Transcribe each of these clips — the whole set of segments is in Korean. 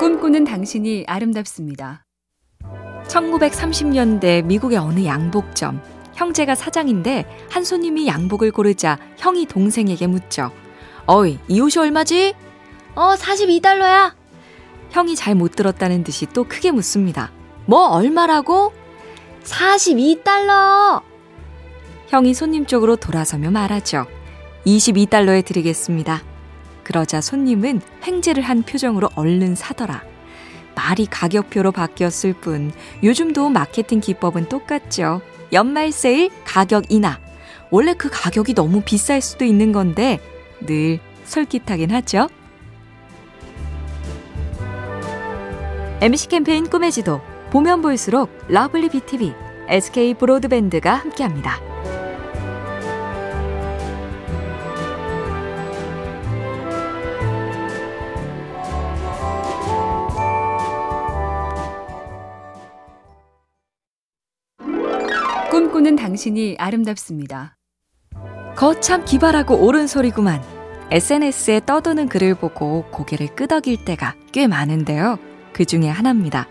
꿈꾸는 당신이 아름답습니다. 1930년대 미국의 어느 양복점. 형제가 사장인데 한 손님이 양복을 고르자 형이 동생에게 묻죠. 어이, 이 옷이 얼마지? 어, 42달러야. 형이 잘 못 들었다는 듯이 또 크게 묻습니다. 뭐 얼마라고? 42달러. 형이 손님 쪽으로 돌아서며 말하죠. 22달러에 드리겠습니다. 그러자 손님은 횡재를 한 표정으로 얼른 사더라. 말이 가격표로 바뀌었을 뿐 요즘도 마케팅 기법은 똑같죠. 연말 세일 가격 인하. 원래 그 가격이 너무 비쌀 수도 있는 건데 늘 솔깃하긴 하죠. MC 캠페인 꿈의 지도 보면 볼수록 lovely BTV, SK 브로드밴드가 함께합니다. 꿈꾸는 당신이 아름답습니다. 거참 기발하고 옳은 소리구만. SNS에 떠도는 글을 보고 고개를 끄덕일 때가 꽤 많은데요. 그 중에 하나입니다.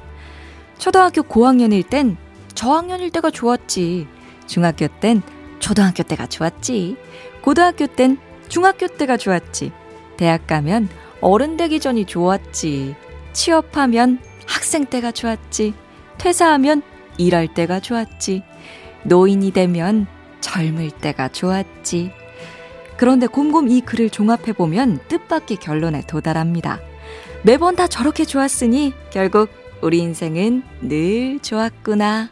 초등학교 고학년일 땐 저학년일 때가 좋았지. 중학교 땐 초등학교 때가 좋았지. 고등학교 땐 중학교 때가 좋았지. 대학 가면 어른 되기 전이 좋았지. 취업하면 학생 때가 좋았지. 퇴사하면 일할 때가 좋았지. 노인이 되면 젊을 때가 좋았지. 그런데 곰곰 이 글을 종합해보면 뜻밖의 결론에 도달합니다. 매번 다 저렇게 좋았으니 결국 우리 인생은 늘 좋았구나.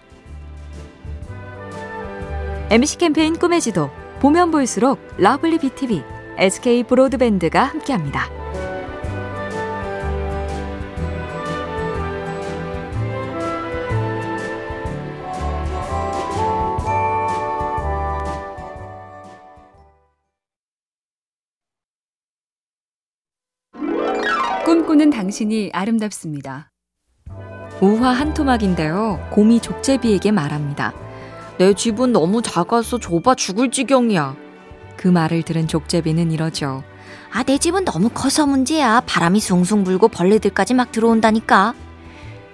MC 캠페인 꿈의 지도 보면 볼수록 lovely BTV, SK 브로드밴드가 함께합니다. 꿈꾸는 당신이 아름답습니다. 우화 한 토막인데요. 곰이 족제비에게 말합니다. 내 집은 너무 작아서 좁아 죽을 지경이야. 그 말을 들은 족제비는 이러죠. 아, 내 집은 너무 커서 문제야. 바람이 숭숭 불고 벌레들까지 막 들어온다니까.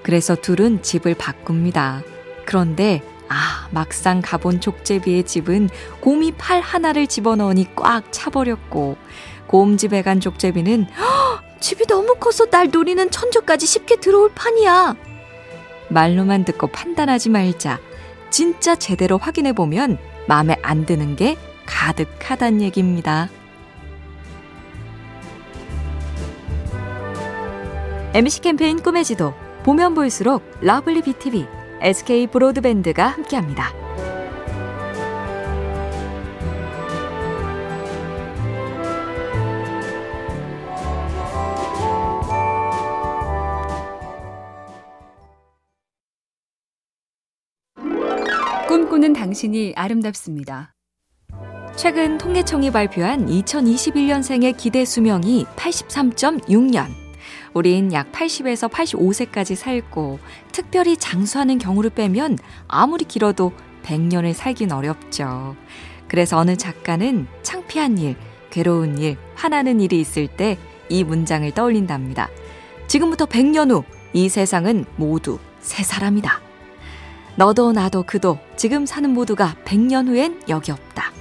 그래서 둘은 집을 바꿉니다. 그런데 아, 막상 가본 족제비의 집은 곰이 팔 하나를 집어넣으니 꽉 차버렸고 곰집에 간 족제비는 집이 너무 커서 날 노리는 천적까지 쉽게 들어올 판이야. 말로만 듣고 판단하지 말자. 진짜 제대로 확인해 보면 마음에 안 드는 게 가득하단 얘기입니다. MC 캠페인 꿈의 지도 보면 볼수록 lovely BTV, SK 브로드밴드가 함께합니다. 꿈꾸는 당신이 아름답습니다. 최근 통계청이 발표한 2021년생의 기대 수명이 83.6년. 우린 약 80에서 85세까지 살고 특별히 장수하는 경우를 빼면 아무리 길어도 100년을 살긴 어렵죠. 그래서 어느 작가는 창피한 일, 괴로운 일, 화나는 일이 있을 때 이 문장을 떠올린답니다. 지금부터 100년 후 이 세상은 모두 새 사람이다. 너도 나도 그도 지금 사는 모두가 100년 후엔 여기 없다.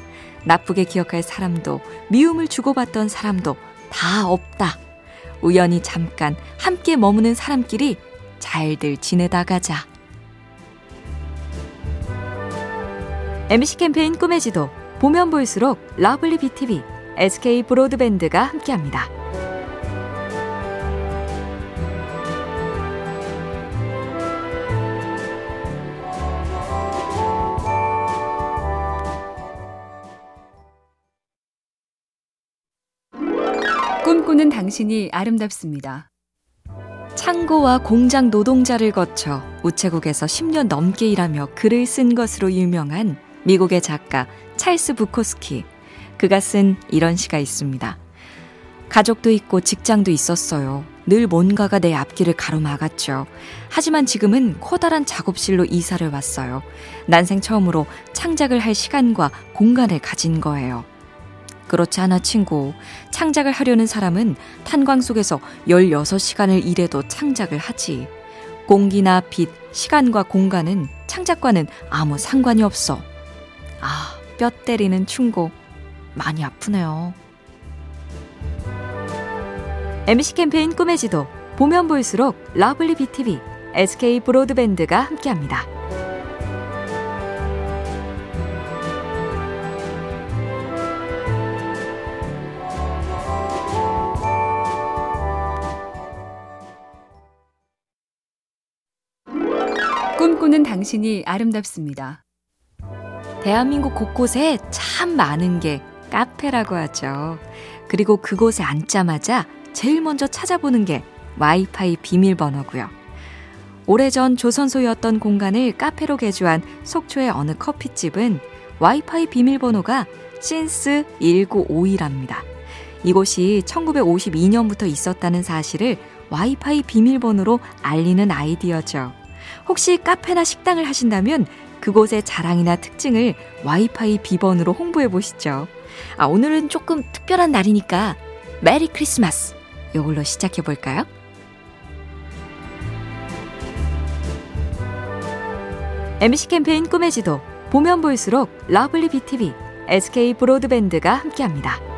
나쁘게 기억할 사람도 미움을 주고받던 사람도 다 없다. 우연히 잠깐 함께 머무는 사람끼리 잘들 지내다 가자. MC 캠페인 꿈의 지도 보면 볼수록 lovely BTV, SK 브로드밴드가 함께합니다. 꿈꾸는 당신이 아름답습니다. 창고와 공장 노동자를 거쳐 우체국에서 10년 넘게 일하며 글을 쓴 것으로 유명한 미국의 작가 찰스 부코스키. 그가 쓴 이런 시가 있습니다. 가족도 있고 직장도 있었어요. 늘 뭔가가 내 앞길을 가로막았죠. 하지만 지금은 커다란 작업실로 이사를 왔어요. 난생 처음으로 창작을 할 시간과 공간을 가진 거예요. 그렇지 않아 친구. 창작을 하려는 사람은 탄광 속에서 16시간을 일해도 창작을 하지. 공기나 빛, 시간과 공간은 창작과는 아무 상관이 없어. 아, 뼈 때리는 충고. 많이 아프네요. MC 캠페인 꿈의 지도. 보면 볼수록 lovely BTV, SK 브로드밴드가 함께합니다. 꿈꾸는 당신이 아름답습니다. 대한민국 곳곳에 참 많은 게 카페라고 하죠. 그리고 그곳에 앉자마자 제일 먼저 찾아보는 게 와이파이 비밀번호고요. 오래전 조선소였던 공간을 카페로 개조한 속초의 어느 커피집은 와이파이 비밀번호가 신스 1952랍니다. 이곳이 1952년부터 있었다는 사실을 와이파이 비밀번호로 알리는 아이디어죠. 혹시 카페나 식당을 하신다면 그곳의 자랑이나 특징을 와이파이 비번으로 홍보해 보시죠. 아, 오늘은 조금 특별한 날이니까 Merry Christmas! 이걸로 시작해 볼까요? MC 캠페인 꿈의 지도 보면 볼수록 lovely BTV, SK 브로드밴드가 함께합니다.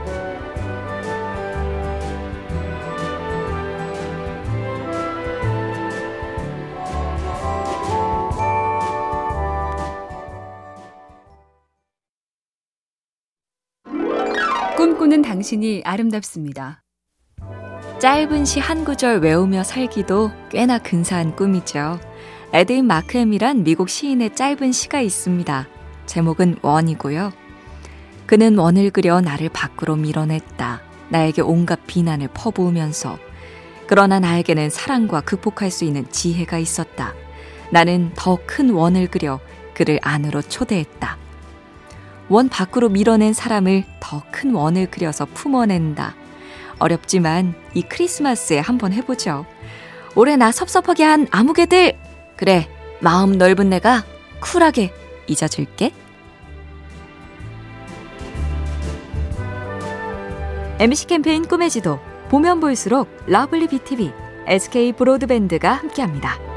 꿈꾸는 당신이 아름답습니다. 짧은 시 한 구절 외우며 살기도 꽤나 근사한 꿈이죠. 에드인 마크햄이란 미국 시인의 짧은 시가 있습니다. 제목은 원이고요. 그는 원을 그려 나를 밖으로 밀어냈다. 나에게 온갖 비난을 퍼부으면서. 그러나 나에게는 사랑과 극복할 수 있는 지혜가 있었다. 나는 더 큰 원을 그려 그를 안으로 초대했다. 원 밖으로 밀어낸 사람을 더 큰 원을 그려서 품어낸다. 어렵지만 이 크리스마스에 한번 해보죠. 올해 나 섭섭하게 한 아무개들! 그래, 마음 넓은 내가 쿨하게 잊어줄게. MC 캠페인 꿈의 지도, 보면 볼수록 lovely BTV, SK 브로드밴드가 함께합니다.